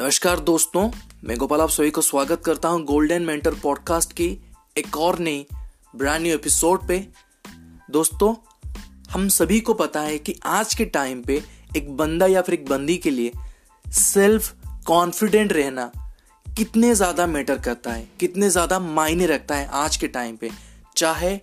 नमस्कार दोस्तों, मैं गोपाल आप सभी को स्वागत करता हूँ गोल्डन मेंटर पॉडकास्ट की एक और नई ब्रांड न्यू एपिसोड पे। दोस्तों, हम सभी को पता है कि आज के टाइम पे एक बंदा या फिर एक बंदी के लिए सेल्फ कॉन्फिडेंट रहना कितने ज़्यादा मैटर करता है, कितने ज़्यादा मायने रखता है आज के टाइम पे। चाहे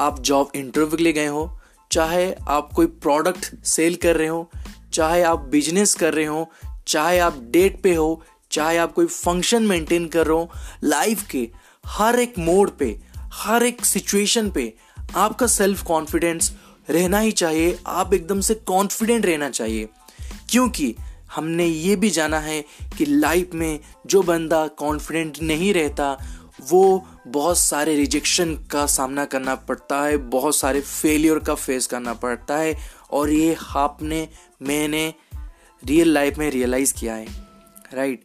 आप जॉब इंटरव्यू के लिए गए हो, चाहे आप कोई प्रोडक्ट सेल कर रहे हो, चाहे आप बिज़नेस कर रहे हो चाहे आप डेट पे हो, चाहे आप कोई फ़ंक्शन मेंटेन कर रहे हो लाइफ के हर एक मोड पे, हर एक सिचुएशन पे आपका सेल्फ कॉन्फिडेंस रहना ही चाहिए, आप एकदम से कॉन्फिडेंट रहना चाहिए। क्योंकि हमने ये भी जाना है कि लाइफ में जो बंदा कॉन्फिडेंट नहीं रहता, वो बहुत सारे रिजेक्शन का सामना करना पड़ता है, बहुत सारे फेलियर का फेस करना पड़ता है, और ये आपने, मैंने रियल लाइफ में रियलाइज़ किया है राइट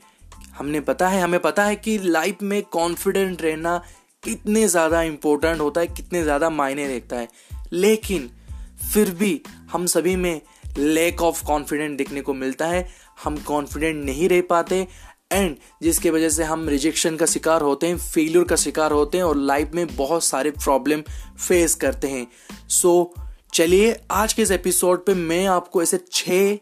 हमने पता है हमें पता है कि लाइफ में कॉन्फिडेंट रहना कितने ज़्यादा इम्पोर्टेंट होता है कितने ज़्यादा मायने रखता है। लेकिन फिर भी हम सभी में लैक ऑफ़ कॉन्फिडेंट देखने को मिलता है। हम कॉन्फिडेंट नहीं रह पाते एंड जिसके वजह से हम रिजेक्शन का शिकार होते हैं फेलियर का शिकार होते हैं और लाइफ में बहुत सारे प्रॉब्लम फेस करते हैं। सो so, चलिए आज के इस एपिसोड पे मैं आपको ऐसे छः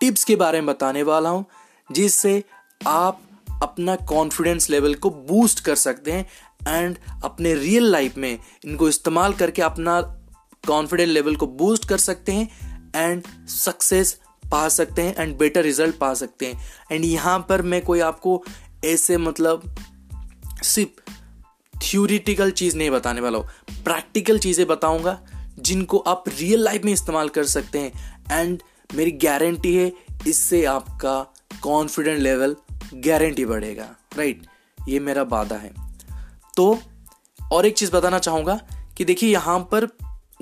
टिप्स के बारे में बताने वाला हूँ, जिससे आप अपना कॉन्फिडेंस लेवल को बूस्ट कर सकते हैं एंड अपने रियल लाइफ में इनको इस्तेमाल करके अपना कॉन्फिडेंस लेवल को बूस्ट कर सकते हैं एंड सक्सेस पा सकते हैं एंड बेटर रिज़ल्ट पा सकते हैं। एंड यहाँ पर मैं कोई आपको ऐसे मतलब सिर्फ़ थ्योरिटिकल चीज़ नहीं बताने वाला हूँ प्रैक्टिकल चीज़ें बताऊँगा जिनको आप रियल लाइफ में इस्तेमाल कर सकते हैं एंड मेरी गारंटी है, इससे आपका कॉन्फिडेंट लेवल गारंटी बढ़ेगा राइट ये मेरा वादा है। तो और एक चीज़ बताना चाहूँगा कि देखिए, यहाँ पर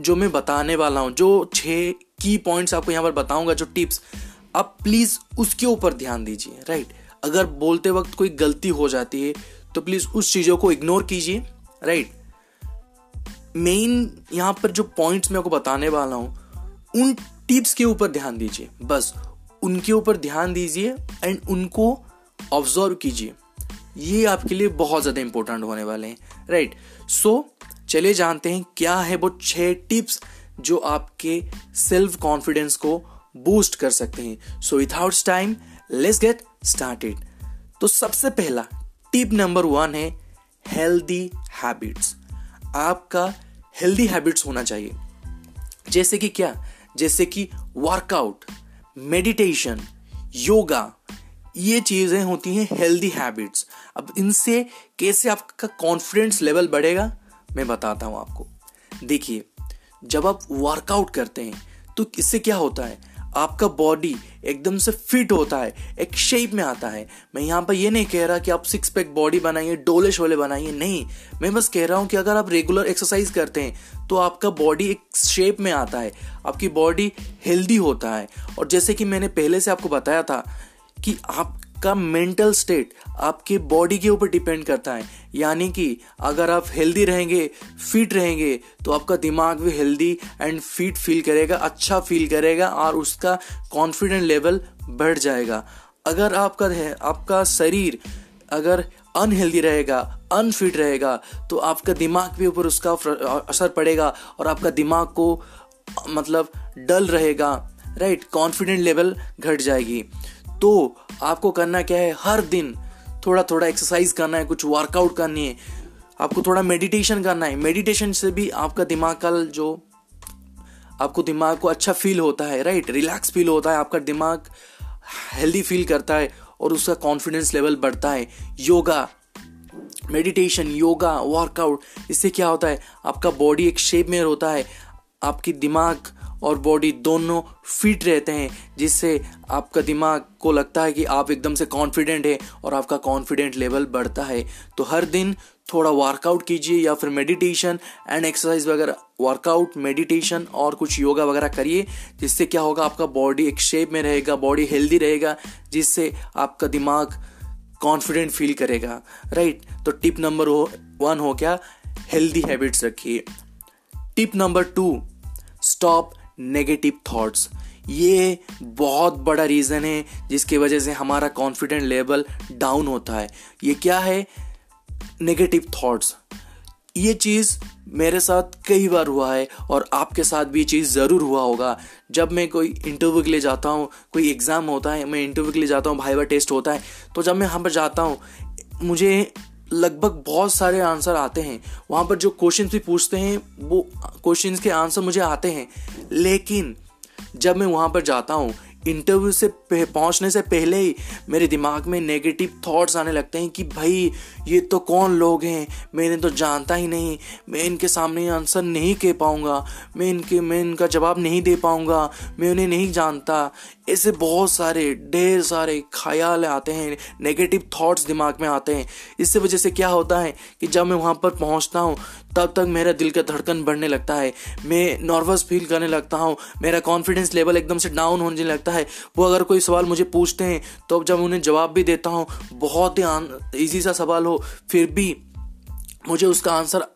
जो मैं बताने वाला हूँ, जो छः की पॉइंट्स आपको यहाँ पर बताऊँगा, जो टिप्स आप प्लीज़ उसके ऊपर ध्यान दीजिए राइट अगर बोलते वक्त कोई गलती हो जाती है तो प्लीज़ उस चीज़ों को इग्नोर कीजिए राइट मेन यहाँ पर जो पॉइंट्स मैं आपको बताने वाला हूँ उन टिप्स के ऊपर ध्यान दीजिए। बस, उनके ऊपर ध्यान दीजिए एंड उनको ऑब्ज़र्व कीजिए। ये आपके लिए बहुत ज़्यादा इंपॉर्टेंट होने वाले हैं राइट सो चले जानते हैं क्या है वो छह टिप्स जो आपके सेल्फ कॉन्फिडेंस को बूस्ट कर सकते हैं। So without time let's get started तो सबसे पहला टिप नंबर वन है हेल्दी हैबिट्स आपका हेल्दी हैबिट्स होना चाहिए। जैसे कि क्या? जैसे कि वर्कआउट मेडिटेशन योगा ये चीज़ें होती हैं हेल्दी हैबिट्स अब इनसे कैसे आपका कॉन्फिडेंस लेवल बढ़ेगा, मैं बताता हूँ आपको। देखिए, जब आप वर्कआउट करते हैं तो इससे क्या होता है? आपका बॉडी एकदम से फिट होता है, एक शेप में आता है। मैं यहाँ पर ये नहीं कह रहा कि आप सिक्स पैक बॉडी बनाइए डोले शोले बनाइए, नहीं। मैं बस कह रहा हूँ कि अगर आप रेगुलर एक्सरसाइज करते हैं तो आपका बॉडी एक शेप में आता है। आपकी बॉडी हेल्दी होता है। और जैसे कि मैंने पहले से आपको बताया था कि आप का मेंटल स्टेट आपके बॉडी के ऊपर डिपेंड करता है। यानी कि अगर आप हेल्दी रहेंगे फिट रहेंगे तो आपका दिमाग भी हेल्दी एंड फिट फील करेगा अच्छा फील करेगा और उसका कॉन्फिडेंट लेवल बढ़ जाएगा। अगर आपका आपका शरीर अगर अनहेल्दी रहेगा अनफिट रहेगा तो आपका दिमाग के ऊपर उसका असर पड़ेगा और आपका दिमाग को मतलब डल रहेगा राइट कॉन्फिडेंट लेवल घट जाएगी। तो आपको करना क्या है? हर दिन थोड़ा थोड़ा एक्सरसाइज करना है, कुछ वर्कआउट करनी है। आपको थोड़ा मेडिटेशन करना है। मेडिटेशन से भी आपका दिमाग का जो आपको दिमाग को अच्छा फील होता है राइट रिलैक्स फील होता है, आपका दिमाग हेल्दी फील करता है और उसका कॉन्फिडेंस लेवल बढ़ता है। योगा मेडिटेशन योगा वर्कआउट इससे क्या होता है? आपका बॉडी एक शेप में होता है। आपकी दिमाग और बॉडी दोनों फिट रहते हैं, जिससे आपका दिमाग को लगता है कि आप एकदम से कॉन्फिडेंट है और आपका कॉन्फिडेंट लेवल बढ़ता है। तो हर दिन थोड़ा वर्कआउट कीजिए या फिर मेडिटेशन एंड एक्सरसाइज वगैरह वर्कआउट मेडिटेशन और कुछ योगा वगैरह करिए, जिससे क्या होगा, आपका बॉडी एक शेप में रहेगा बॉडी हेल्दी रहेगा, जिससे आपका दिमाग कॉन्फिडेंट फील करेगा। राइट तो टिप नंबर वन हो क्या? हेल्दी हैबिट्स रखिए। Tip number two stop negative thoughts ये बहुत बड़ा रीज़न है जिसकी वजह से हमारा कॉन्फिडेंट लेवल डाउन होता है। ये क्या है? नेगेटिव थॉट्स ये चीज़ मेरे साथ कई बार हुआ है और आपके साथ भी ये चीज़ ज़रूर हुआ होगा। जब मैं कोई इंटरव्यू के लिए जाता हूँ, कोई एग्ज़ाम होता है, मैं इंटरव्यू के लिए जाता हूँ भाई टेस्ट होता है तो जब मैं यहाँ पर जाता हूँ, मुझे लगभग बहुत सारे आंसर आते हैं। वहाँ पर जो क्वेश्चन भी पूछते हैं, वो क्वेश्चन के आंसर मुझे आते हैं। लेकिन जब मैं वहाँ पर जाता हूँ इंटरव्यू से पहुँचने से पहले ही मेरे दिमाग में नेगेटिव थॉट्स आने लगते हैं कि भाई, ये तो कौन लोग हैं? मैं इन्हें तो जानता ही नहीं। मैं इनके सामने आंसर नहीं कह पाऊँगा। मैं इनके, मैं इनका जवाब नहीं दे पाऊँगा। मैं उन्हें नहीं जानता। ऐसे बहुत सारे, ढेर सारे ख्याल आते हैं। नेगेटिव थॉट्स दिमाग में आते हैं। इससे वजह से क्या होता है कि जब मैं वहाँ पर पहुँचता हूँ तब तक मेरा दिल का धड़कन बढ़ने लगता है। मैं नर्वस फील करने लगता हूँ। मेरा कॉन्फिडेंस लेवल एकदम से डाउन होने लगता है। वो अगर कोई सवाल मुझे पूछते हैं तो जब उन्हें जवाब भी देता हूँ, बहुत ही ईजी सा सवाल हो। फिर भी मुझे उसका आंसर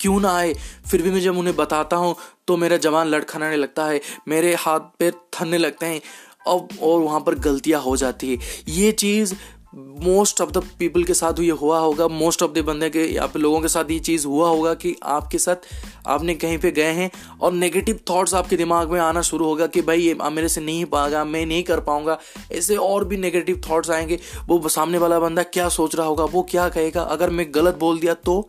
क्यों ना आए? फिर भी मैं जब उन्हें बताता हूँ तो मेरा जवान लड़खड़ाने लगता है। मेरे हाथ पैर थरने लगते हैं। अब और वहाँ पर गलतियाँ हो जाती है। ये चीज़ मोस्ट ऑफ़ द पीपल के साथ ये हुआ होगा मोस्ट ऑफ़ द बंदे के, या फिर लोगों के साथ ये चीज़ हुआ होगा कि आपके साथ आपने कहीं पे गए हैं और नेगेटिव थॉट्स आपके दिमाग में आना शुरू होगा कि भाई ये मेरे से नहीं पाएगा मैं नहीं कर पाऊँगा। ऐसे और भी नेगेटिव थॉट्स आएँगे। वो सामने वाला बंदा क्या सोच रहा होगा, वो क्या कहेगा? अगर मैं गलत बोल दिया तो?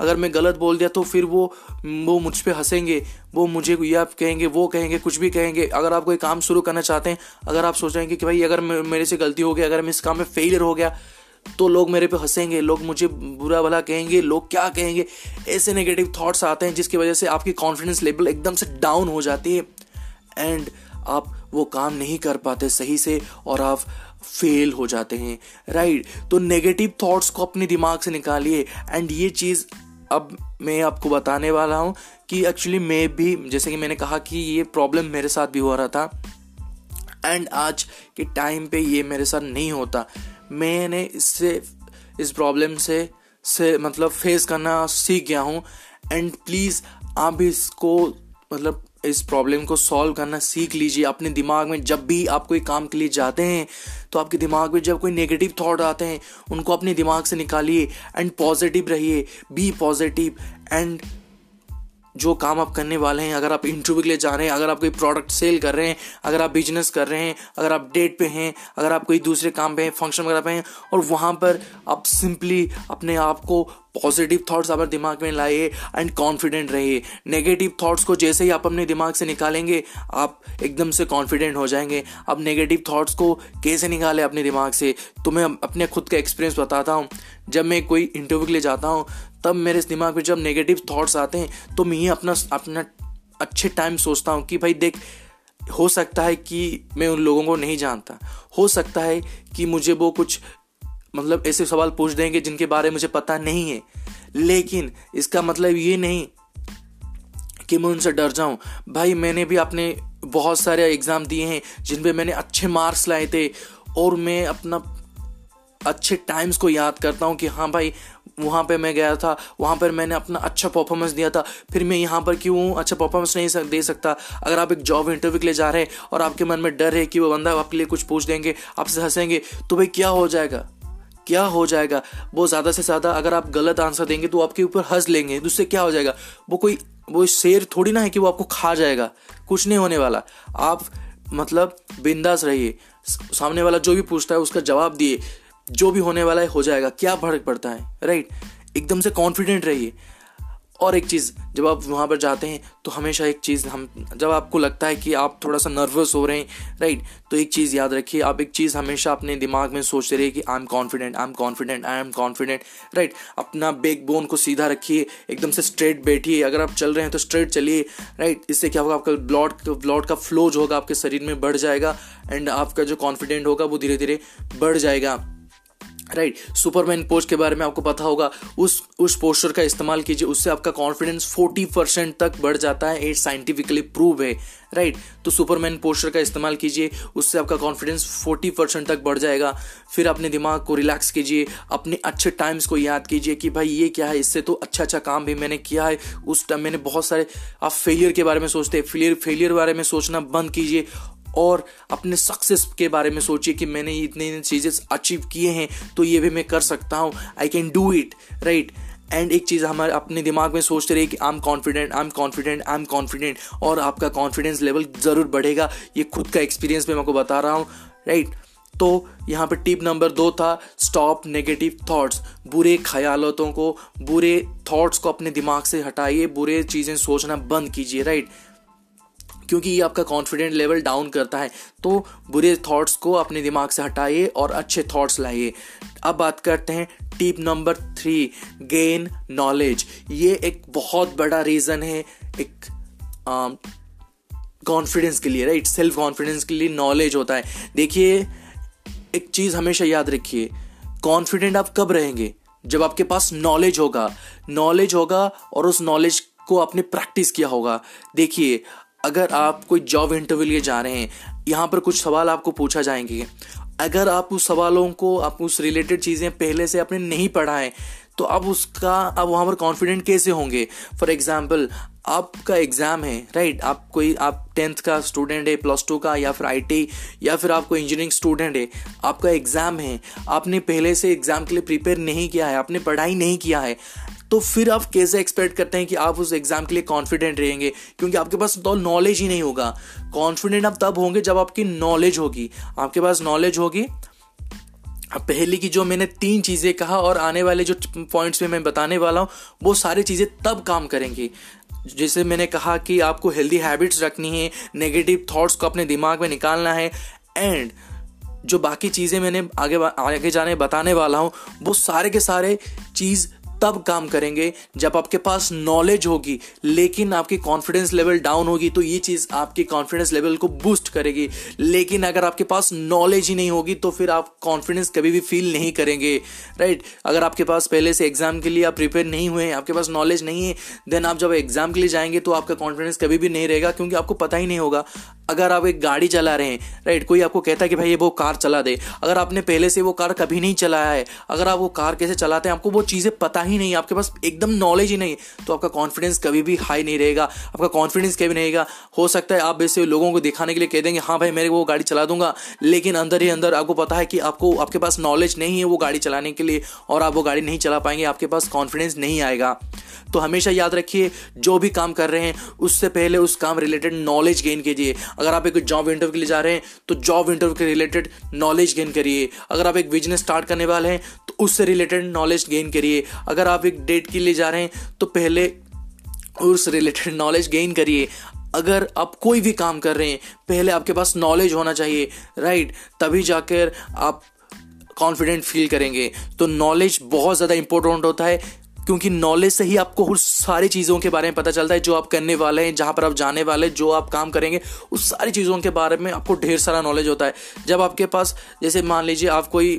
अगर मैं गलत बोल दिया तो फिर वो वो मुझ पर हंसेंगे, वो मुझे या कहेंगे, वो कहेंगे, कुछ भी कहेंगे। अगर आप कोई काम शुरू करना चाहते हैं, अगर आप सोच रहे हैं कि भाई अगर मेरे से गलती हो गई अगर मैं इस काम में फेलियर हो गया तो लोग मेरे पे हंसेंगे, लोग मुझे बुरा भला कहेंगे, लोग क्या कहेंगे? ऐसे नेगेटिव थॉट्स आते हैं जिसकी वजह से आपकी कॉन्फिडेंस लेवल एकदम से डाउन हो जाती है। एंड आप वो काम नहीं कर पाते सही से और आप फेल हो जाते हैं। Right right? तो नेगेटिव थॉट्स को अपने दिमाग से निकालिए। एंड ये चीज़ अब मैं आपको बताने वाला हूँ कि एक्चुअली मैं भी, जैसे कि मैंने कहा कि ये प्रॉब्लम मेरे साथ भी हो रहा था। एंड आज के टाइम पे ये मेरे साथ नहीं होता। मैंने इससे, इस प्रॉब्लम से से मतलब फेस करना सीख गया हूँ। एंड प्लीज़ आप भी इसको मतलब इस प्रॉब्लम को सॉल्व करना सीख लीजिए। अपने दिमाग में जब भी आप कोई काम के लिए जाते हैं तो आपके दिमाग में जब कोई नेगेटिव थॉट आते हैं, उनको अपने दिमाग से निकालिए एंड पॉजिटिव रहिए। बी पॉजिटिव एंड जो काम आप करने वाले हैं, अगर आप इंटरव्यू के लिए जा रहे हैं, अगर आप कोई प्रोडक्ट सेल कर रहे हैं, अगर आप बिज़नेस कर रहे हैं, अगर आप डेट पे हैं, अगर आप कोई दूसरे काम पे हैं फ़ंक्शन वगैरह पे हैं, और वहाँ पर आप सिंपली अपने आप को पॉजिटिव थॉट्स अपने दिमाग में लाइए एंड कॉन्फिडेंट रहिए। नेगेटिव थॉट्स को जैसे ही आप अपने दिमाग से निकालेंगे, आप एकदम से कॉन्फिडेंट हो जाएँगे। अब नेगेटिव थॉट्स को कैसे निकालें अपने दिमाग से? तो मैं अपने खुद का एक्सपीरियंस बताता हूँ। जब मैं कोई इंटरव्यू के लिए जाता हूँ तब मेरे दिमाग में जब नेगेटिव थॉट्स आते हैं तो मैं अपना अपना अच्छे टाइम सोचता हूँ कि भाई देख, हो सकता है कि मैं उन लोगों को नहीं जानता। हो सकता है कि मुझे वो कुछ मतलब ऐसे सवाल पूछ देंगे जिनके बारे में मुझे पता नहीं है। लेकिन इसका मतलब ये नहीं कि मैं उनसे डर जाऊँ। भाई, मैंने भी अपने बहुत सारे एग्ज़ाम दिए हैं जिन पे मैंने अच्छे मार्क्स लाए थे, और मैं अपना अच्छे टाइम्स को याद करता हूँ कि हाँ भाई वहाँ पे मैं गया था, वहाँ पर मैंने अपना अच्छा परफॉर्मेंस दिया था। फिर मैं यहाँ पर क्यों अच्छा परफॉर्मेंस नहीं दे सकता? अगर आप एक जॉब इंटरव्यू के लिए जा रहे हैं और आपके मन में डर है कि वो बंदा आपके लिए कुछ पूछ देंगे, आपसे हंसेंगे तो भाई क्या हो जाएगा? क्या हो जाएगा? वो ज़्यादा से ज़्यादा अगर आप गलत आंसर देंगे तो आपके ऊपर हंस लेंगे तो उससे क्या हो जाएगा? वो कोई, वो शेर थोड़ी ना है कि वो आपको खा जाएगा। कुछ नहीं होने वाला। आप मतलब बिंदास रहिए। सामने वाला जो भी पूछता है उसका जवाब दिए। जो भी होने वाला है, हो जाएगा। क्या फ़र्क पड़ता है? राइट एकदम से कॉन्फिडेंट रहिए। और एक चीज़, जब आप वहाँ पर जाते हैं तो हमेशा एक चीज़ हम, जब आपको लगता है कि आप थोड़ा सा नर्वस हो रहे हैं राइट तो एक चीज़ याद रखिए, आप एक चीज़ हमेशा अपने दिमाग में सोचते रहिए कि I am confident I am confident I am confident right अपना बैक बोन को सीधा रखिए, एकदम से स्ट्रेट बैठिए। अगर आप चल रहे हैं तो स्ट्रेट चलिए राइट इससे क्या होगा, आपका ब्लड ब्लड का फ्लो जो होगा, आपके शरीर में बढ़ जाएगा एंड आपका जो कॉन्फिडेंट होगा, वो धीरे धीरे बढ़ जाएगा। राइट सुपरमैन पोस्ट के बारे में आपको पता होगा, उस उस पोस्टर का इस्तेमाल कीजिए, उससे आपका कॉन्फिडेंस 40 परसेंट तक बढ़ जाता है एट साइंटिफिकली प्रूव है। राइट तो सुपरमैन पोस्टर का इस्तेमाल कीजिए, उससे आपका कॉन्फिडेंस 40 परसेंट तक बढ़ जाएगा। फिर अपने दिमाग को रिलैक्स कीजिए, अपने अच्छे टाइम्स को याद कीजिए कि भाई ये क्या है, इससे तो अच्छा अच्छा काम भी मैंने किया है। उस टाइम मैंने बहुत सारे, आप फेलियर के बारे में सोचते हैं फेलियर फेलियर बारे में सोचना बंद कीजिए। और अपने सक्सेस के बारे में सोचिए कि मैंने इतने इतने चीज़ें अचीव किए हैं तो ये भी मैं कर सकता हूँ। I can do it right and एक चीज़ हमारे अपने दिमाग में सोचते रहिए कि I am confident I am confident I am confident और आपका कॉन्फिडेंस लेवल ज़रूर बढ़ेगा। ये खुद का एक्सपीरियंस मैं आपको बता रहा हूँ राइट तो यहाँ पे टिप नंबर दो था स्टॉप नेगेटिव थॉट्स बुरे ख्यालों को, बुरे थॉट्स को अपने दिमाग से हटाइए, बुरे चीज़ें सोचना बंद कीजिए राइट क्योंकि ये आपका कॉन्फिडेंट लेवल डाउन करता है तो बुरे थॉट्स को अपने दिमाग से हटाइए और अच्छे थॉट्स लाइए। अब बात करते हैं tip number three gain knowledge ये एक बहुत बड़ा रीज़न है, एक कॉन्फिडेंस के लिए राइट सेल्फ कॉन्फिडेंस के लिए नॉलेज होता है। देखिए, एक चीज़ हमेशा याद रखिए कॉन्फिडेंट आप कब रहेंगे? जब आपके पास नॉलेज होगा। नॉलेज होगा और उस नॉलेज को आपने प्रैक्टिस किया होगा। देखिए अगर आप कोई जॉब इंटरव्यू लिए जा रहे हैं, यहाँ पर कुछ सवाल आपको पूछा जाएँगे। अगर आप उस सवालों को, आप उस रिलेटेड चीज़ें पहले से आपने नहीं पढ़ा है तो अब उसका आप वहाँ पर कॉन्फिडेंट कैसे होंगे? फॉर एग्ज़ाम्पल आपका एग्ज़ाम है राइट आप कोई, आप टेंथ का स्टूडेंट है प्लस टू का, या फिर आईटी या फिर आप कोई इंजीनियरिंग स्टूडेंट है, आपका एग्ज़ाम है। आपने पहले से एग्ज़ाम के लिए प्रिपेयर नहीं किया है, आपने पढ़ाई नहीं किया है। तो फिर आप कैसे एक्सपेक्ट करते हैं कि आप उस एग्ज़ाम के लिए कॉन्फिडेंट रहेंगे? क्योंकि आपके पास तो नॉलेज ही नहीं होगा। कॉन्फिडेंट आप तब होंगे जब आपकी नॉलेज होगी। आपके पास नॉलेज होगी। पहले की जो मैंने तीन चीज़ें कहा और आने वाले जो पॉइंट्स में मैं बताने वाला हूँ, वो सारी चीज़ें तब काम करेंगी। जैसे मैंने कहा कि आपको हेल्दी हैबिट्स रखनी है नेगेटिव थॉट्स को अपने दिमाग में निकालना है एंड जो बाकी चीज़ें मैंने आगे आगे जाने, बताने वाला हूँ, वो सारे के सारे चीज़ तब काम करेंगे जब आपके पास नॉलेज होगी, लेकिन आपकी कॉन्फिडेंस लेवल डाउन होगी तो ये चीज़ आपके कॉन्फिडेंस लेवल को बूस्ट करेगी। लेकिन अगर आपके पास नॉलेज ही नहीं होगी तो फिर आप कॉन्फिडेंस कभी भी फील नहीं करेंगे राइट अगर आपके पास पहले से एग्ज़ाम के लिए आप प्रिपेयर नहीं हुए, आपके पास नॉलेज नहीं है देन आप जब एग्ज़ाम के लिए जाएँगे तो आपका कॉन्फिडेंस कभी भी नहीं रहेगा, क्योंकि आपको पता ही नहीं होगा। अगर आप एक गाड़ी चला रहे हैं राइट कोई आपको कहता है कि भाई ये वो कार चला दे। अगर आपने पहले से वो कार कभी नहीं चलाया है, अगर आप वो कार कैसे चलाते हैं, आपको वो चीज़ें पता ही नहीं आपके पास एकदम नॉलेज ही नहीं तो आपका कॉन्फिडेंस कभी भी हाई नहीं रहेगा, आपका कॉन्फिडेंस कभी नहीं रहेगा। हो सकता है आप वैसे लोगों को दिखाने के लिए कह देंगे हाँ भाई मेरे वो गाड़ी चला दूँगा। लेकिन अंदर ही अंदर आपको पता है कि आपको, आपके पास नॉलेज नहीं है वो गाड़ी चलाने के लिए, और आप वो गाड़ी नहीं चला पाएँगे, आपके पास कॉन्फिडेंस नहीं आएगा। तो हमेशा याद रखिए, जो भी काम कर रहे हैं, उससे पहले उस काम रिलेटेड नॉलेज गेन कीजिए। अगर आप एक जॉब इंटरव्यू के लिए जा रहे हैं तो जॉब इंटरव्यू के रिलेटेड नॉलेज गेन करिए। अगर आप एक बिज़नेस स्टार्ट करने वाले हैं तो उससे रिलेटेड नॉलेज गेन करिए। अगर आप एक डेट के लिए जा रहे हैं तो पहले उस रिलेटेड नॉलेज गेन करिए। अगर आप कोई भी काम कर रहे हैं, पहले आपके पास नॉलेज होना चाहिए राइट तभी जाकर आप कॉन्फिडेंट फील करेंगे। तो नॉलेज बहुत ज़्यादा इंपॉर्टेंट होता है, क्योंकि नॉलेज से ही आपको उस सारी चीज़ों के बारे में पता चलता है, जो आप करने वाले हैं, जहाँ पर आप जाने वाले हैं जो आप काम करेंगे, उस सारी चीज़ों के बारे में आपको ढेर सारा नॉलेज होता है। जब आपके पास, जैसे मान लीजिए आप कोई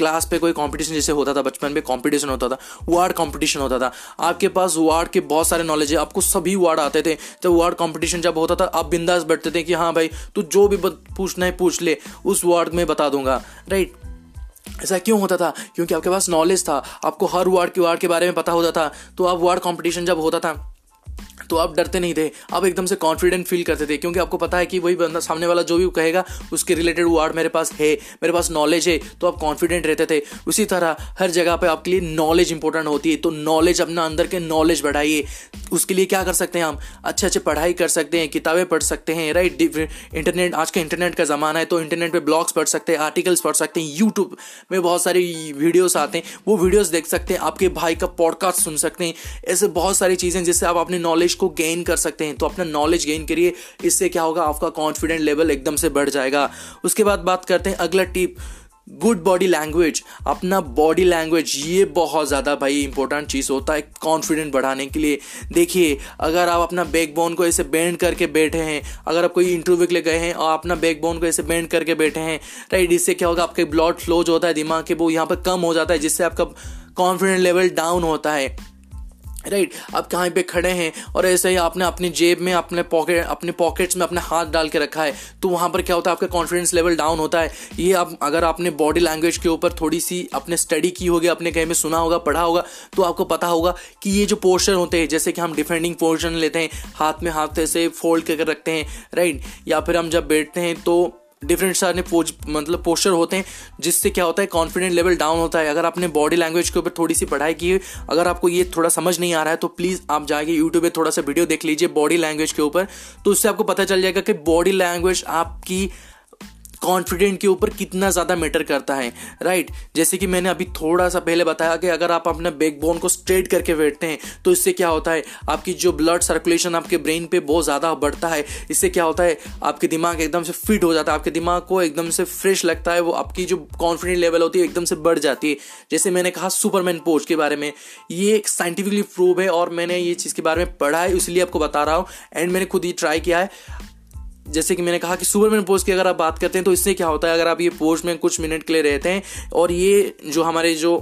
क्लास पे कोई कंपटीशन जैसे होता था, बचपन में कंपटीशन होता था वार्ड कंपटीशन होता था। आपके पास वार्ड के बहुत सारे नॉलेज है, आपको सभी वार्ड आते थे। जब वार्ड कंपटीशन जब होता था, आप बिंदास बैठते थे कि हाँ भाई, तू जो भी पूछना है पूछ ले, उस वार्ड में बता दूँगा। राइट ऐसा क्यों होता था? क्योंकि आपके पास नॉलेज था। आपको हर वार्ड के वार्ड के बारे में पता होता था। तो आप वार्ड कंपटीशन जब होता था तो आप डरते नहीं थे, आप एकदम से कॉन्फिडेंट फील करते थे, क्योंकि आपको पता है कि वही बंदा सामने वाला जो भी कहेगा, उसके रिलेटेड वर्ड मेरे पास है, मेरे पास नॉलेज है तो आप कॉन्फिडेंट रहते थे। उसी तरह हर जगह पर आपके लिए नॉलेज इंपॉर्टेंट होती है तो नॉलेज अपना अंदर के नॉलेज बढ़ाइए। उसके लिए क्या कर सकते हैं हम? अच्छे अच्छे पढ़ाई कर सकते हैं, किताबें पढ़ सकते हैं राइट इंटरनेट आज का इंटरनेट का ज़माना है तो इंटरनेट पे ब्लॉग्स पढ़ सकते हैं आर्टिकल्स पढ़ सकते हैं यूट्यूब में बहुत सारी वीडियोस आते हैं, वो वीडियोस देख सकते हैं, आपके भाई का पॉडकास्ट सुन सकते हैं, ऐसे बहुत सारी चीज़ें जिससे आप अपने नॉलेज को गेन कर सकते हैं तो अपना नॉलेज गेन करिए। इससे क्या होगा, आपका कॉन्फिडेंट लेवल एकदम से बढ़ जाएगा। उसके बाद बात करते हैं अगला टिप गुड बॉडी लैंग्वेज अपना बॉडी लैंग्वेज ये बहुत ज़्यादा भाई इंपॉर्टेंट चीज़ होता है कॉन्फिडेंट बढ़ाने के लिए। देखिए, अगर आप अपना बैक बोन को ऐसे बेंड करके बैठे हैं, अगर आप कोई इंटरव्यू के लिए गए हैं और अपना बैक बोन को ऐसे बेंड करके बैठे हैं राइट इससे क्या होगा, आपके ब्लड फ्लो जो होता है दिमाग के वो यहाँ पर कम हो जाता है, जिससे आपका कॉन्फिडेंट लेवल डाउन होता है। राइट आप कहाँ पे खड़े हैं और ऐसे ही आपने अपनी जेब में, अपने पॉकेट अपने पॉकेट्स में अपने हाथ डाल के रखा है तो वहाँ पर क्या होता है, आपका कॉन्फिडेंस लेवल डाउन होता है। ये आप, अगर आपने बॉडी लैंग्वेज के ऊपर थोड़ी सी अपने स्टडी की होगी, अपने कहीं में सुना होगा, पढ़ा होगा तो आपको पता होगा कि ये जो पोस्टर होते हैं, जैसे कि हम डिफेंडिंग पोजिशन लेते हैं, हाथ में हाथ ऐसे फोल्ड करके रखते हैं राइट या फिर हम जब बैठते हैं तो डिफरेंट सारे पोज मतलब पोस्टर होते हैं, जिससे क्या होता है कॉन्फिडेंट लेवल डाउन होता है। अगर आपने बॉडी लैंग्वेज के ऊपर थोड़ी सी पढ़ाई की, अगर आपको ये थोड़ा समझ नहीं आ रहा है तो प्लीज़ आप जाके यूट्यूब पर थोड़ा सा वीडियो देख लीजिए बॉडी लैंग्वेज के ऊपर। तो उससे आपको पता चल जाएगा कि बॉडी लैंग्वेज आपकी कॉन्फिडेंट के ऊपर कितना ज़्यादा मैटर करता है राइट जैसे कि मैंने अभी थोड़ा सा पहले बताया कि अगर आप अपने बैकबोन को स्ट्रेट करके बैठते हैं तो इससे क्या होता है? आपकी जो ब्लड सर्कुलेशन आपके ब्रेन पे बहुत ज़्यादा बढ़ता है। इससे क्या होता है? आपके दिमाग एकदम से फिट हो जाता है। आपके दिमाग को एकदम से फ्रेश लगता है। वो आपकी जो कॉन्फिडेंट लेवल होती है, एकदम से बढ़ जाती है। जैसे मैंने कहा सुपरमैन पोज के बारे में, ये एक साइंटिफिकली प्रूव है और मैंने ये चीज़ के बारे में पढ़ा है, इसलिए आपको बता रहा हूँ। एंड मैंने खुद ही ट्राई किया है। जैसे कि मैंने कहा कि सुपरमैन पोस्ट की अगर आप बात करते हैं तो इससे क्या होता है, अगर आप ये पोस्ट में कुछ मिनट के लिए रहते हैं, और ये जो हमारे जो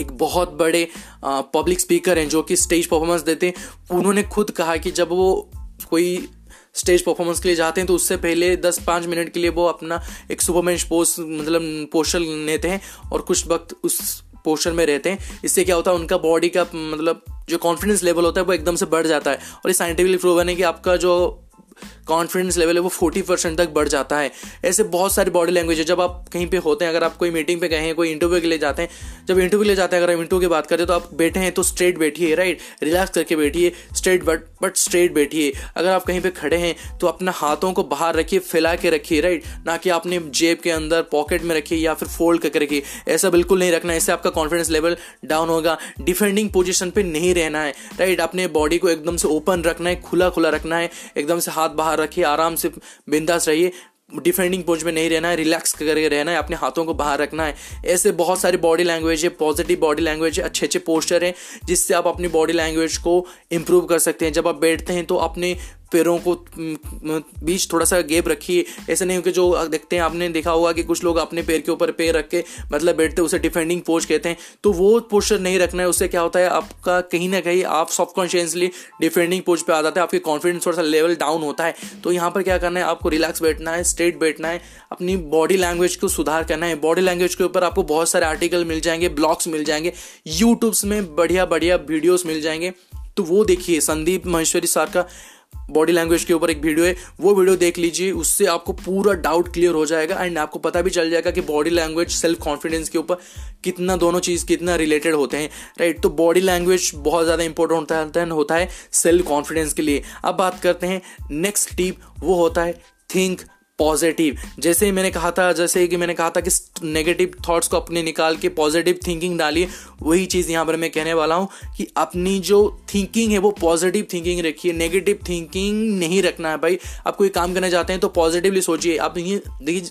एक बहुत बड़े पब्लिक स्पीकर हैं, जो कि स्टेज परफॉर्मेंस देते हैं, उन्होंने खुद कहा कि जब वो कोई स्टेज परफॉर्मेंस के लिए जाते हैं तो उससे पहले दस पाँच मिनट के लिए वो अपना एक सुपरमैन पोस्ट मतलब पोस्टर लेते हैं, और कुछ वक्त उस पोस्टर में रहते हैं। इससे क्या होता है, उनका बॉडी का मतलब जो कॉन्फिडेंस लेवल होता है, वो एकदम से बढ़ जाता है। और ये साइंटिफिकली प्रूवन है कि आपका जो कॉन्फिडेंस लेवल है, वो फोर्टी परसेंट तक बढ़ जाता है। ऐसे बहुत सारी बॉडी लैंग्वेज है, जब आप कहीं पे होते हैं, अगर आप कोई मीटिंग पे गए हैं, कोई इंटरव्यू के लिए जाते हैं, जब इंटरव्यू के लिए जाते हैं, अगर आप इंटरव्यू की बात करें तो आप बैठे हैं तो स्ट्रेट बैठिए राइट रिलैक्स करके बैठिए स्ट्रेट बट बट स्ट्रेट बैठिए। अगर आप कहीं पर खड़े हैं तो अपना हाथों को बाहर रखिए, फैला के रखिए राइट ना कि आपने जेब के अंदर पॉकेट में रखिए या फिर फोल्ड करके रखिए ऐसा बिल्कुल नहीं रखना, इससे आपका कॉन्फिडेंस लेवल डाउन होगा। डिफेंडिंग पोजिशन पर नहीं रहना है राइट अपने बॉडी को एकदम से ओपन रखना है खुला खुला रखना है, एकदम से हाथ बाहर रखिए, आराम से बिंदास रहिए डिफेंडिंग पोज में नहीं रहना है रिलैक्स करके रहना है, अपने हाथों को बाहर रखना है। ऐसे बहुत सारी बॉडी लैंग्वेज है पॉजिटिव बॉडी लैंग्वेज है अच्छे अच्छे पोस्टर हैं, जिससे आप अपनी बॉडी लैंग्वेज को इम्प्रूव कर सकते हैं। जब आप बैठते हैं तो अपने पैरों को बीच थोड़ा सा गेप रखिए ऐसे नहीं हो कि जो देखते हैं, आपने देखा होगा कि कुछ लोग अपने पैर के ऊपर पैर रख के मतलब बैठते उसे डिफेंडिंग पोज कहते हैं। तो वो पोस्टर नहीं रखना है, उससे क्या होता है, आपका कहीं ना कहीं आप सबकॉन्शियसली डिफेंडिंग पोज पर आ जाते हैं, आपके कॉन्फिडेंस थोड़ा सा लेवल डाउन होता है। तो यहाँ पर क्या करना है, आपको रिलैक्स बैठना है स्ट्रेट बैठना है, अपनी बॉडी लैंग्वेज को सुधार करना है। बॉडी लैंग्वेज के ऊपर आपको बहुत सारे आर्टिकल मिल जाएँगे ब्लॉग्स मिल जाएँगे यूट्यूब्स में बढ़िया बढ़िया वीडियोस मिल जाएँगे। तो वो देखिए, संदीप महेश्वरी सर का बॉडी लैंग्वेज के ऊपर एक वीडियो है, वो वीडियो देख लीजिए, उससे आपको पूरा डाउट क्लियर हो जाएगा एंड आपको पता भी चल जाएगा कि बॉडी लैंग्वेज सेल्फ कॉन्फिडेंस के ऊपर कितना दोनों चीज़ कितना रिलेटेड होते हैं राइट तो बॉडी लैंग्वेज बहुत ज़्यादा इंपॉर्टेंट होता है सेल्फ कॉन्फिडेंस के लिए। अब बात करते हैं नेक्स्ट टिप वो होता है थिंक पॉजिटिव। जैसे ही मैंने कहा था, जैसे कि मैंने कहा था कि नेगेटिव थॉट्स को अपने निकाल के पॉजिटिव थिंकिंग डालिए, वही चीज़ यहाँ पर मैं कहने वाला हूँ कि अपनी जो थिंकिंग है, वो पॉजिटिव थिंकिंग रखिए। नेगेटिव थिंकिंग नहीं रखना है भाई। आप कोई काम करने जाते हैं तो पॉजिटिवली सोचिए। आप देखिए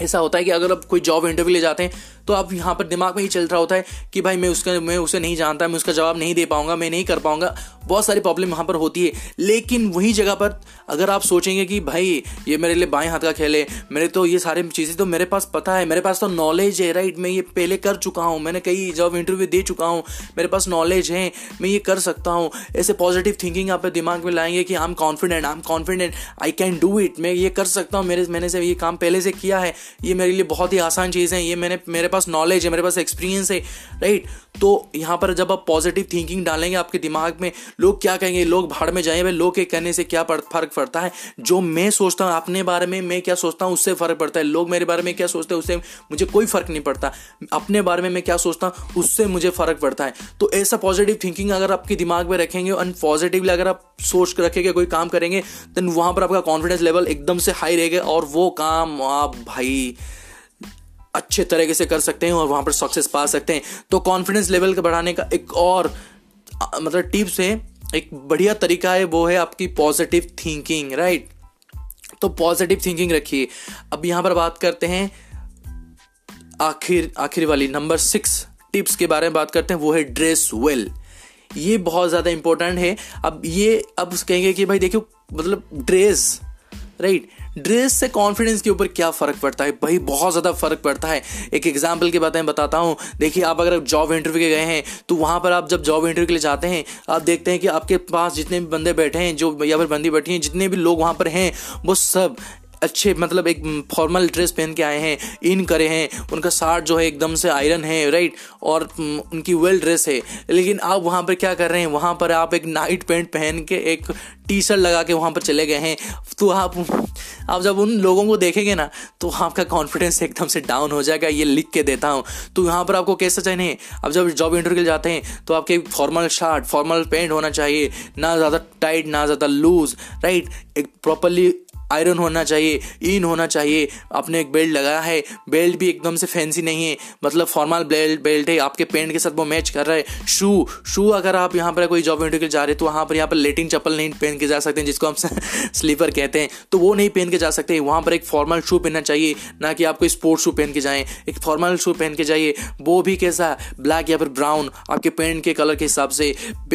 ऐसा होता है कि अगर आप कोई जॉब इंटरव्यू ले जाते हैं तो आप यहाँ पर दिमाग में ही चल रहा होता है कि भाई मैं उसका, मैं उसे नहीं जानता, मैं उसका जवाब नहीं दे पाऊँगा, मैं नहीं कर पाऊँगा। बहुत सारी प्रॉब्लम यहाँ पर होती है। लेकिन वही जगह पर अगर आप सोचेंगे कि भाई ये मेरे लिए बाएँ हाथ का खेल है, मेरे तो ये सारी चीज़ें तो मेरे पास पता है, मेरे पास तो नॉलेज है राइट मैं ये पहले कर चुका हूँ, मैंने कई जॉब इंटरव्यू दे चुका हूँ, मेरे पास नॉलेज है, मैं ये कर सकता हूँ। ऐसे पॉजिटिव थिंकिंग आप दिमाग में लाएँगे कि I am confident I am confident I can do it मैं ये कर सकता हूँ, मेरे, मैंने से ये काम पहले से किया है, ये मेरे लिए बहुत ही आसान चीज़ है, ये मैंने, मेरे पास नॉलेज है, मेरे पास एक्सपीरियंस है राइट तो यहाँ पर जब आप पॉजिटिव थिंकिंग डालेंगे आपके दिमाग में, लोग क्या कहेंगे? लोग भाड़ में जाएँगे, भाई, लोग के कहने से क्या फ़र्क पड़ता है? जो मैं सोचता हूँ, अपने बारे में मैं क्या सोचता हूँ, उससे फ़र्क पड़ता है। लोग मेरे बारे में क्या सोचते हैं, उससे मुझे कोई फ़र्क नहीं पड़ता। अपने बारे में मैं क्या सोचता हूँ, उससे मुझे फ़र्क पड़ता है। तो ऐसा पॉजिटिव थिंकिंग अगर आपके दिमाग में रखेंगे और पॉजिटिवली अगर आप सोच कर रखेंगे, कोई काम करेंगे देन वहाँ पर आपका कॉन्फिडेंस लेवल एकदम से हाई रहेगा और वो काम, आप भाई अच्छे तरीके से कर सकते हैं और वहाँ पर सक्सेस पा सकते हैं। तो कॉन्फिडेंस लेवल का बढ़ाने का एक और मतलब टिप्स है। एक बढ़िया तरीका है, वो है आपकी पॉजिटिव थिंकिंग राइट तो पॉजिटिव थिंकिंग रखिए। अब यहाँ पर बात करते हैं, आखिर आखिर वाली नंबर सिक्स टिप्स के बारे में बात करते हैं, वो है ड्रेस वेल ये बहुत ज़्यादा इंपॉर्टेंट है। अब ये, अब कहेंगे कि भाई देखियो मतलब ड्रेस राइट ड्रेस से कॉन्फिडेंस के ऊपर क्या फ़र्क पड़ता है? भाई, बहुत ज़्यादा फ़र्क पड़ता है। एक एग्ज़ाम्पल की बातें बताता हूँ। देखिए, आप अगर जॉब इंटरव्यू के गए हैं तो वहाँ पर आप जब जॉब इंटरव्यू के लिए जाते हैं, आप देखते हैं कि आपके पास जितने भी बंदे बैठे हैं, जो या फिर बंदी बैठी हैं, जितने भी लोग वहाँ पर हैं, वो सब अच्छे मतलब एक फॉर्मल ड्रेस पहन के आए हैं इन करे हैं, उनका शार्ट जो है एकदम से आयरन है राइट और उनकी वेल ड्रेस है। लेकिन आप वहाँ पर क्या कर रहे हैं? वहाँ पर आप एक नाइट पैंट पहन के एक टी शर्ट लगा के वहाँ पर चले गए हैं। तो आप आप जब उन लोगों को देखेंगे ना तो आपका कॉन्फिडेंस एकदम से डाउन हो जाएगा, ये लिख के देता हूँ। तो यहाँ पर आपको कैसा चाहिए अब जब जॉब इंटरव्यू के जाते हैं तो आपके फॉर्मल शर्ट फॉर्मल पैंट होना चाहिए, ना ज़्यादा टाइट ना ज़्यादा लूज राइट एक प्रॉपरली आयरन होना चाहिए, इन होना चाहिए। आपने एक बेल्ट लगाया है, बेल्ट भी एकदम से फैंसी नहीं है। मतलब फॉर्मल बेल्ट बेल्ट है, आपके पेंट के साथ वो मैच कर रहा है। शू शू अगर आप यहाँ पर कोई जॉब इंटरव्यू जा रहे हैं तो वहाँ पर यहाँ पर लेटिन चप्पल नहीं पहन के जा सकते हैं, जिसको हम स्लीपर कहते हैं। तो वो नहीं पहन के जा सकते वहाँ पर एक फॉर्मल शू पहनना चाहिए, ना कि आपको स्पोर्ट्स शू पहन के जाएँ। एक फॉर्मल शू पहन के जाइए। वो भी कैसा? ब्लैक या फिर ब्राउन आपके पेंट के कलर के हिसाब से।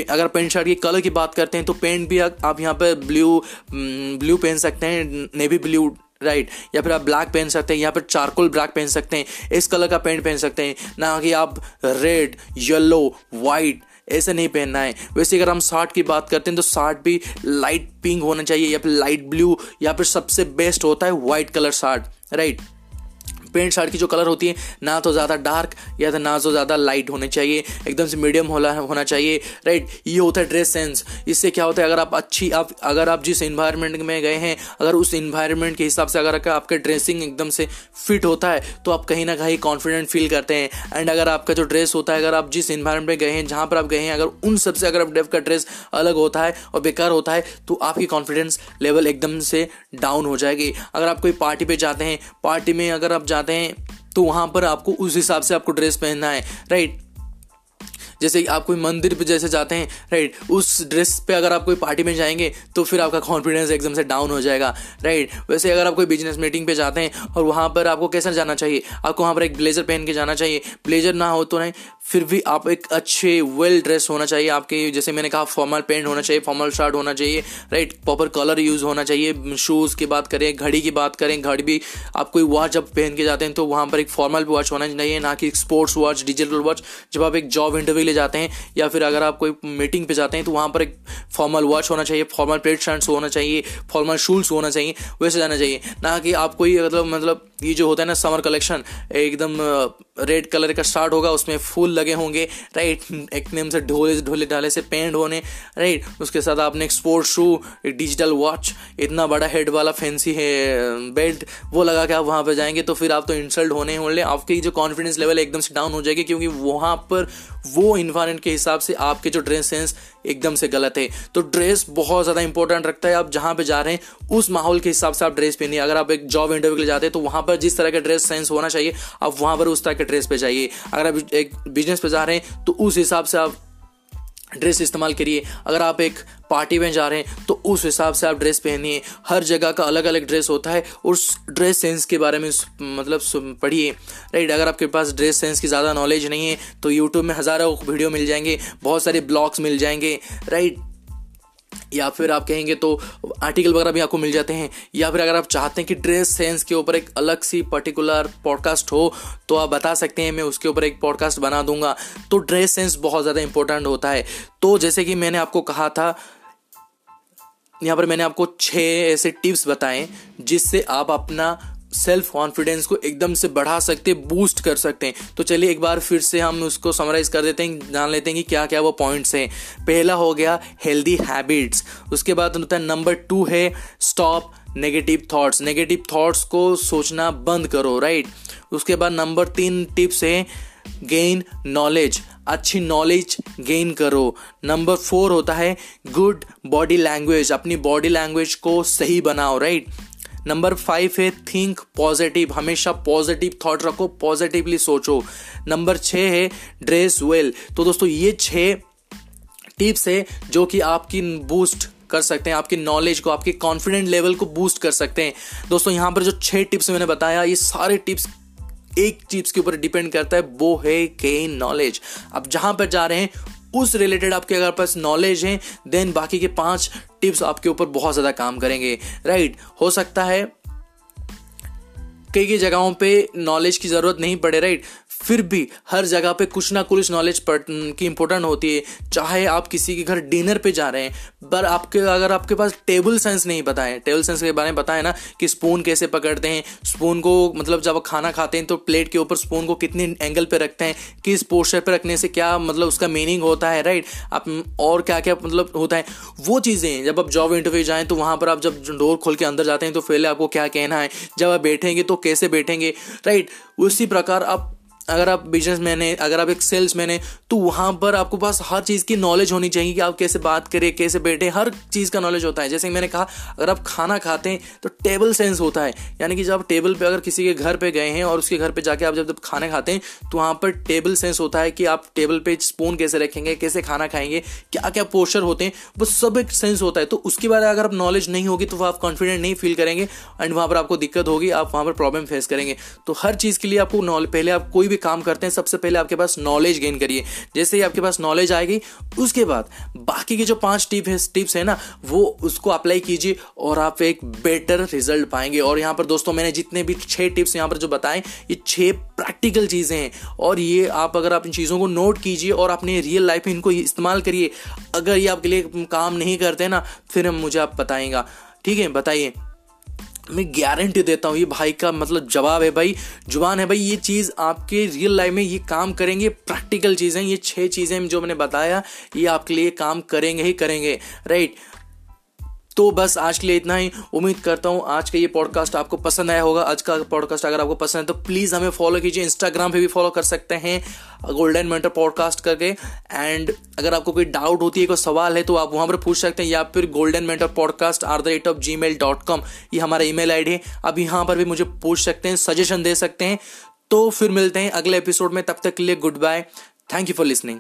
अगर पेंट शर्ट के कलर की बात करते हैं तो पेंट भी आप यहाँ पर ब्लू ब्लू पहन सकते हैं। नेवी ब्लू राइट या फिर आप ब्लैक पहन सकते हैं, या फिर चारकोल ब्लैक पहन सकते हैं, इस कलर का पेंट पहन सकते हैं, ना कि आप रेड येलो वाइट ऐसे नहीं पहनना है। वैसे अगर हम शर्ट की बात करते हैं तो शर्ट भी लाइट पिंक होना चाहिए, या फिर लाइट ब्लू या फिर सबसे बेस्ट होता है white colour shirt right pant shirt की जो कलर होती है, ना तो ज़्यादा डार्क या तो ना तो ज़्यादा लाइट होने चाहिए, एकदम से मीडियम होना होना चाहिए राइट ये होता है ड्रेस सेंस इससे क्या होता है, अगर आप अच्छी, आप, अगर आप जिस इन्वायरमेंट में गए हैं, अगर उस इन्वायरमेंट के हिसाब से अगर आपका ड्रेसिंग एकदम से फिट होता है तो आप कहीं ना कहीं कॉन्फिडेंट फील करते हैं. एंड अगर आपका जो ड्रेस होता है, अगर आप जिस इन्वायरमेंट में गए हैं, जहाँ पर आप गए हैं, अगर उन सबसे, अगर आप डेफ का ड्रेस अलग होता है और बेकार होता है तो आपकी कॉन्फिडेंस लेवल एकदम से डाउन हो जाएगी. अगर आप कोई पार्टी पे जाते हैं पार्टी में अगर आप जाते हैं तो वहाँ पर आपको उस हिसाब से आपको ड्रेस पहनना है राइट जैसे आप कोई मंदिर पे जैसे जाते हैं राइट उस ड्रेस पे अगर आप कोई पार्टी में जाएँगे तो फिर आपका कॉन्फिडेंस एकदम से डाउन हो जाएगा राइट वैसे अगर आप कोई बिज़नेस मीटिंग पे जाते हैं और वहाँ पर आपको कैसा जाना चाहिए? आपको वहाँ पर एक ब्लेजर पहन के जाना चाहिए। ब्लेजर ना हो तो नहीं, फिर भी आप एक अच्छे वेल ड्रेस होना चाहिए। आपके, जैसे मैंने कहा फॉर्मल पेंट होना चाहिए फॉर्मल शर्ट होना चाहिए राइट प्रॉपर कलर यूज़ होना चाहिए। शूज़ की बात करें, घड़ी की बात करें, घड़ी भी आप कोई वॉच जब पहन के जाते हैं तो वहाँ पर एक फॉर्मल वॉच होना चाहिए ना कि स्पोर्ट्स वॉच डिजिटल वॉच जब आप एक जॉब इंटरव्यू ले जाते हैं, या फिर अगर आप कोई मीटिंग पे जाते हैं तो वहाँ पर एक फॉर्मल वॉच होना चाहिए फॉर्मल प्लेट शर्ट्स होना चाहिए फॉर्मल शूज़ होना चाहिए, वैसे जाना चाहिए। ना कि आप कोई मतलब मतलब ये जो होता है ना समर कलेक्शन एकदम रेड कलर का स्टार्ट होगा, उसमें फूल लगे होंगे राइट एक नेम से ढोले ढोले ढाले से पेंट होने राइट उसके साथ आपने एक स्पोर्ट्स शू एक डिजिटल वॉच इतना बड़ा हेड वाला फैंसी है बेल्ट वो लगा के आप वहाँ पर जाएँगे तो फिर आप तो इंसल्ट होने होने आपकी जो कॉन्फिडेंस लेवल एकदम से डाउन हो जाएगी क्योंकि वहाँ पर वो इन्वायरमेंट के हिसाब से आपके जो ड्रेस सेंस एकदम से गलत है। तो ड्रेस बहुत ज़्यादा इंपॉर्टेंट रखता है। आप जहाँ पे जा रहे हैं, उस माहौल के हिसाब से आप ड्रेस पहनिए। अगर आप एक जॉब इंटरव्यू के लिए जाते हैं तो वहाँ पर जिस तरह का ड्रेस सेंस होना चाहिए, आप वहाँ पर उस तरह के ड्रेस पे जाइए। अगर आप एक बिज़नेस पे जा रहे हैं तो उस हिसाब से आप ड्रेस इस्तेमाल करिए। अगर आप एक पार्टी में जा रहे हैं तो उस हिसाब से आप ड्रेस पहनिए। हर जगह का अलग अलग ड्रेस होता है उस ड्रेस सेंस के बारे में मतलब पढ़िए। राइट, अगर आपके पास ड्रेस सेंस की ज़्यादा नॉलेज नहीं है तो यूट्यूब में हज़ारों वीडियो मिल जाएँगे, बहुत सारे ब्लॉग्स मिल जाएँगे। राइट या फिर आप कहेंगे तो आर्टिकल वगैरह भी आपको मिल जाते हैं, या फिर अगर आप चाहते हैं कि ड्रेस सेंस के ऊपर एक अलग सी पर्टिकुलर पॉडकास्ट हो तो आप बता सकते हैं, मैं उसके ऊपर एक पॉडकास्ट बना दूँगा। तो ड्रेस सेंस बहुत ज़्यादा इंपॉर्टेंट होता है। तो जैसे कि मैंने आपको कहा था, यहाँ पर मैंने आपको छः ऐसे टिप्स बताए, जिससे आप अपना सेल्फ कॉन्फिडेंस को एकदम से बढ़ा सकते बूस्ट कर सकते हैं। तो चलिए एक बार फिर से हम उसको समराइज कर देते हैं, जान लेते हैं कि क्या क्या वो पॉइंट्स हैं। पहला हो गया हेल्दी हैबिट्स उसके बाद होता है नंबर टू है stop negative thoughts negative thoughts को सोचना बंद करो राइट उसके बाद नंबर तीन टिप्स है गेन नॉलेज अच्छी नॉलेज गेन करो। नंबर फोर होता है गुड बॉडी लैंग्वेज अपनी बॉडी लैंग्वेज को सही बनाओ राइट नंबर फाइव है थिंक पॉजिटिव हमेशा पॉजिटिव थॉट रखो पॉजिटिवली सोचो. नंबर छः है ड्रेस वेल तो दोस्तों, ये छः टिप्स है जो कि आपकी बूस्ट कर सकते हैं, आपकी नॉलेज को, आपके कॉन्फिडेंट लेवल को बूस्ट कर सकते हैं. दोस्तों, यहाँ पर जो छः टिप्स मैंने बताया, ये सारे टिप्स एक चीज़ के ऊपर डिपेंड करता है, वो है गेन नॉलेज अब जहाँ पर जा रहे हैं उस रिलेटेड आपके अगर पास नॉलेज है देन बाकी के पाँच टिप्स आपके ऊपर बहुत ज़्यादा काम करेंगे। राइट हो सकता है कई कई जगहों पे नॉलेज की ज़रूरत नहीं पड़े राइट फिर भी हर जगह पे कुछ ना कुछ नॉलेज की इंपॉर्टेंट होती है। चाहे आप किसी के घर डिनर पे जा रहे हैं, पर आपके, अगर आपके पास टेबल सेंस नहीं पता है टेबल सेंस के बारे में बताए ना कि स्पून कैसे पकड़ते हैं स्पून को मतलब जब खाना खाते हैं तो प्लेट के ऊपर स्पून को कितने एंगल पे रखते हैं, किस पोस्टर पे रखने से क्या मतलब उसका मीनिंग होता है राइट आप, और क्या क्या मतलब होता है। वो चीज़ें, जब आप जॉब इंटरव्यू जाएँ तो वहाँ पर आप जब डोर खोल के अंदर जाते हैं तो पहले आपको क्या कहना है? जब आप बैठेंगे तो कैसे बैठेंगे राइट उसी प्रकार आप अगर आप बिज़नेस मैन है, अगर आप एक सेल्स मैन है तो वहाँ पर आपको पास हर चीज़ की नॉलेज होनी चाहिए कि आप कैसे बात करें, कैसे बैठे हर चीज़ का नॉलेज होता है। जैसे मैंने कहा, अगर आप खाना खाते हैं तो टेबल सेंस होता है। यानी कि जब आप टेबल पे अगर किसी के घर पे गए हैं और उसके घर पे जाके आप जब जब खाना खाते हैं तो वहाँ पर टेबल सेंस होता है कि आप टेबल पे स्पून कैसे रखेंगे, कैसे खाना खाएँगे क्या क्या पोस्टर होते हैं, वो सब एक सेंस होता है। तो उसके बारे में अगर आप नॉलेज नहीं होगी तो आप कॉन्फिडेंट नहीं फील करेंगे एंड वहाँ पर आपको दिक्कत होगी, आप वहाँ पर प्रॉब्लम फेस करेंगे। तो हर चीज़ के लिए आपको पहले आप कोई भी काम करते हैं, सबसे पहले आपके पास नॉलेज गेन करिए। जैसे ही आपके पास नॉलेज आएगी, उसके बाद बाकी की जो पाँच टिप है, टिप्स है ना, वो उसको अप्लाई कीजिए और आप एक बेटर रिज़ल्ट पाएँगे। और यहाँ पर दोस्तों, मैंने जितने भी छह टिप्स यहाँ पर जो बताए, ये छह प्रैक्टिकल चीज़ें हैं। और ये आप अगर आप इन चीज़ों को नोट कीजिए और अपने रियल लाइफ में इनको इस्तेमाल करिए। अगर ये आपके लिए काम नहीं करते ना, फिर मुझे आप बताएँगा। ठीक है, बताइए। मैं गारंटी देता हूँ, ये भाई का मतलब जवाब है भाई। ज़ुबान है भाई, ये चीज़ आपके रियल लाइफ में ये काम करेंगे प्रैक्टिकल चीज़ें ये छह चीज़ें जो मैंने बताया, ये आपके लिए काम करेंगे ही करेंगे राइट तो बस आज के लिए इतना ही। उम्मीद करता हूँ आज का ये पॉडकास्ट आपको पसंद आया होगा। आज का पॉडकास्ट अगर आपको पसंद है तो प्लीज़ हमें फॉलो कीजिए। इंस्टाग्राम पे भी फॉलो कर सकते हैं गोल्डन मेंटर पॉडकास्ट करके। एंड अगर आपको कोई डाउट होती है, कोई सवाल है तो आप वहाँ पर पूछ सकते हैं, या फिर golden mentor podcast at the rate of Gmail dot com ये हमारा ई मेल आई डी है। आप यहाँ पर भी मुझे पूछ सकते हैं सजेशन दे सकते हैं। तो फिर मिलते हैं अगले एपिसोड में। तब तक के लिए goodbye thank you for listening